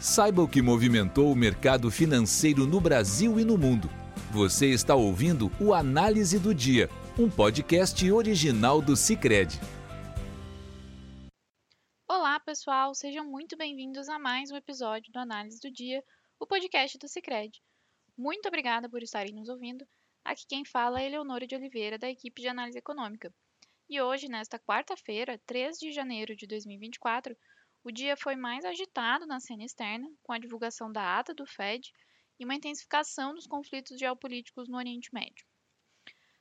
Saiba o que movimentou o mercado financeiro no Brasil e no mundo. Você está ouvindo o Análise do Dia, um podcast original do Cicred. Olá, pessoal, sejam muito bem-vindos a mais um episódio do Análise do Dia, o podcast do Cicred. Muito obrigada por estarem nos ouvindo. Aqui quem fala é Eleonora de Oliveira, da equipe de análise econômica. E hoje, nesta quarta-feira, 3 de janeiro de 2024, o dia foi mais agitado na cena externa, com a divulgação da ata do Fed e uma intensificação dos conflitos geopolíticos no Oriente Médio.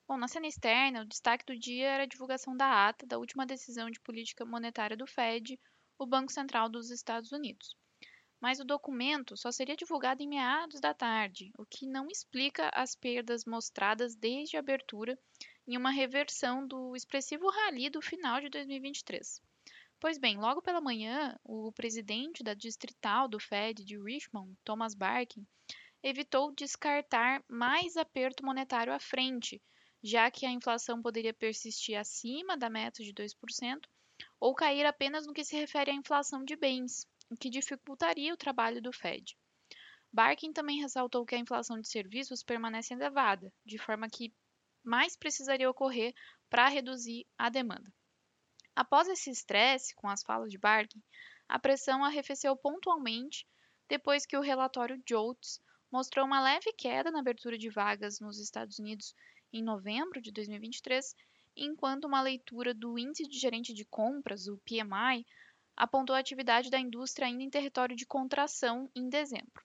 Bom, na cena externa, o destaque do dia era a divulgação da ata da última decisão de política monetária do Fed, o Banco Central dos Estados Unidos. Mas o documento só seria divulgado em meados da tarde, o que não explica as perdas mostradas desde a abertura em uma reversão do expressivo rally do final de 2023. Pois bem, logo pela manhã, o presidente da distrital do Fed de Richmond, Thomas Barkin, evitou descartar mais aperto monetário à frente, já que a inflação poderia persistir acima da meta de 2% ou cair apenas no que se refere à inflação de bens, o que dificultaria o trabalho do Fed. Barkin também ressaltou que a inflação de serviços permanece elevada, de forma que mais precisaria ocorrer para reduzir a demanda. Após esse estresse com as falas de Barkin, a pressão arrefeceu pontualmente depois que o relatório JOLTS mostrou uma leve queda na abertura de vagas nos Estados Unidos em novembro de 2023, enquanto uma leitura do Índice de Gerente de Compras, o PMI, apontou a atividade da indústria ainda em território de contração em dezembro.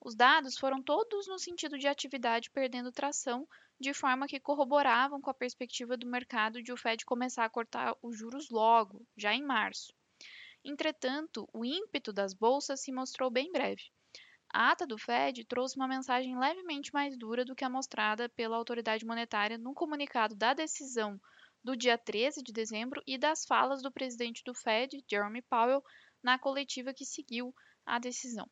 Os dados foram todos no sentido de atividade perdendo tração de forma que corroboravam com a perspectiva do mercado de o Fed começar a cortar os juros logo, já em março. Entretanto, o ímpeto das bolsas se mostrou bem breve. A ata do Fed trouxe uma mensagem levemente mais dura do que a mostrada pela autoridade monetária no comunicado da decisão do dia 13 de dezembro e das falas do presidente do Fed, Jeremy Powell, na coletiva que seguiu a decisão.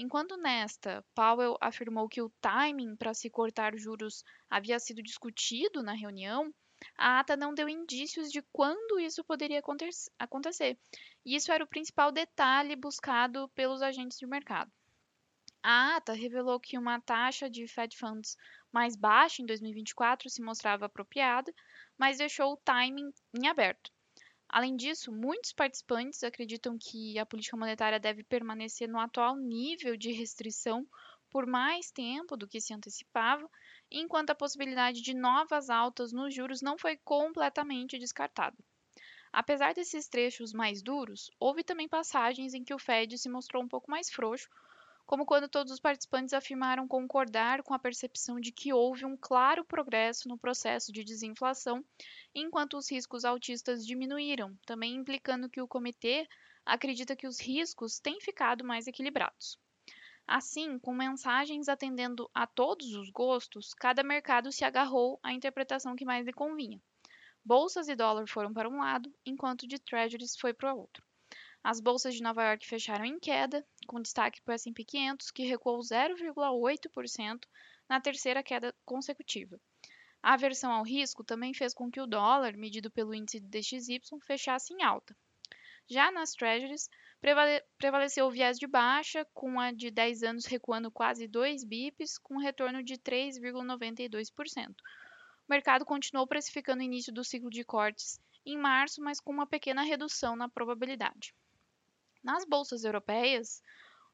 Enquanto nesta, Powell afirmou que o timing para se cortar juros havia sido discutido na reunião, a ata não deu indícios de quando isso poderia acontecer. E isso era o principal detalhe buscado pelos agentes de mercado. A ata revelou que uma taxa de Fed Funds mais baixa em 2024 se mostrava apropriada, mas deixou o timing em aberto. Além disso, muitos participantes acreditam que a política monetária deve permanecer no atual nível de restrição por mais tempo do que se antecipava, enquanto a possibilidade de novas altas nos juros não foi completamente descartada. Apesar desses trechos mais duros, houve também passagens em que o Fed se mostrou um pouco mais frouxo, como quando todos os participantes afirmaram concordar com a percepção de que houve um claro progresso no processo de desinflação, enquanto os riscos altistas diminuíram, também implicando que o comitê acredita que os riscos têm ficado mais equilibrados. Assim, com mensagens atendendo a todos os gostos, cada mercado se agarrou à interpretação que mais lhe convinha. Bolsas e dólar foram para um lado, enquanto de treasuries foi para o outro. As bolsas de Nova York fecharam em queda, com destaque para o S&P 500, que recuou 0,8% na terceira queda consecutiva. A aversão ao risco também fez com que o dólar, medido pelo índice DXY, fechasse em alta. Já nas Treasuries, prevaleceu o viés de baixa, com a de 10 anos recuando quase 2 bips, com um retorno de 3,92%. O mercado continuou precificando o início do ciclo de cortes em março, mas com uma pequena redução na probabilidade. Nas bolsas europeias,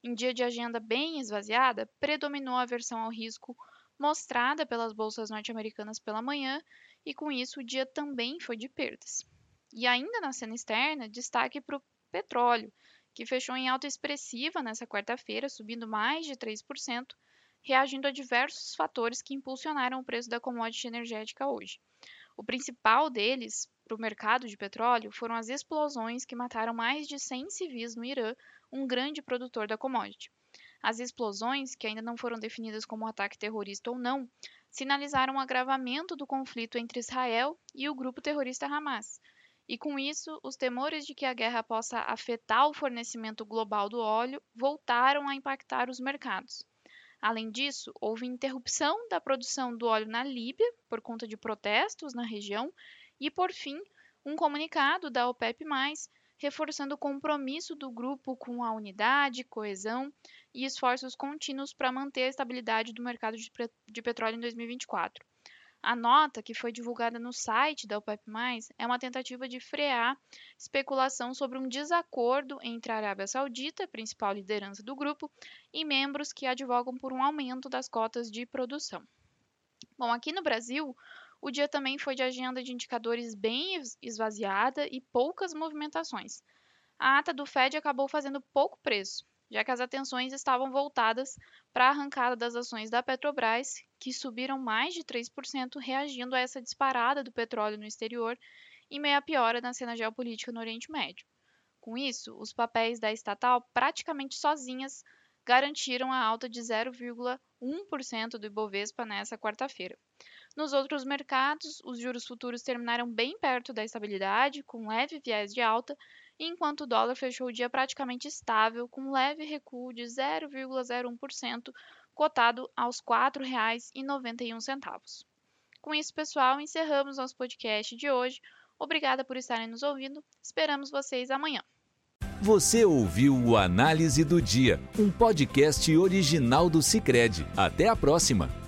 em dia de agenda bem esvaziada, predominou a aversão ao risco mostrada pelas bolsas norte-americanas pela manhã, e com isso o dia também foi de perdas. E ainda na cena externa, destaque para o petróleo, que fechou em alta expressiva nessa quarta-feira, subindo mais de 3%, reagindo a diversos fatores que impulsionaram o preço da commodity energética hoje. O principal deles para o mercado de petróleo foram as explosões que mataram mais de 100 civis no Irã, um grande produtor da commodity. As explosões, que ainda não foram definidas como ataque terrorista ou não, sinalizaram um agravamento do conflito entre Israel e o grupo terrorista Hamas. E com isso, os temores de que a guerra possa afetar o fornecimento global do óleo voltaram a impactar os mercados. Além disso, houve interrupção da produção do óleo na Líbia por conta de protestos na região e, por fim, um comunicado da OPEP, reforçando o compromisso do grupo com a unidade, coesão e esforços contínuos para manter a estabilidade do mercado de petróleo em 2024. A nota, que foi divulgada no site da OPEP+, é uma tentativa de frear especulação sobre um desacordo entre a Arábia Saudita, principal liderança do grupo, e membros que advogam por um aumento das cotas de produção. Bom, aqui no Brasil, o dia também foi de agenda de indicadores bem esvaziada e poucas movimentações. A ata do Fed acabou fazendo pouco preço, já que as atenções estavam voltadas para a arrancada das ações da Petrobras, que subiram mais de 3%, reagindo a essa disparada do petróleo no exterior e meia piora na cena geopolítica no Oriente Médio. Com isso, os papéis da estatal, praticamente sozinhas, garantiram a alta de 0,1% do Ibovespa nessa quarta-feira. Nos outros mercados, os juros futuros terminaram bem perto da estabilidade, com leve viés de alta, enquanto o dólar fechou o dia praticamente estável, com leve recuo de 0,01%, cotado aos R$ 4,91. Com isso, pessoal, encerramos nosso podcast de hoje. Obrigada por estarem nos ouvindo. Esperamos vocês amanhã. Você ouviu o Análise do Dia, um podcast original do Cicred. Até a próxima!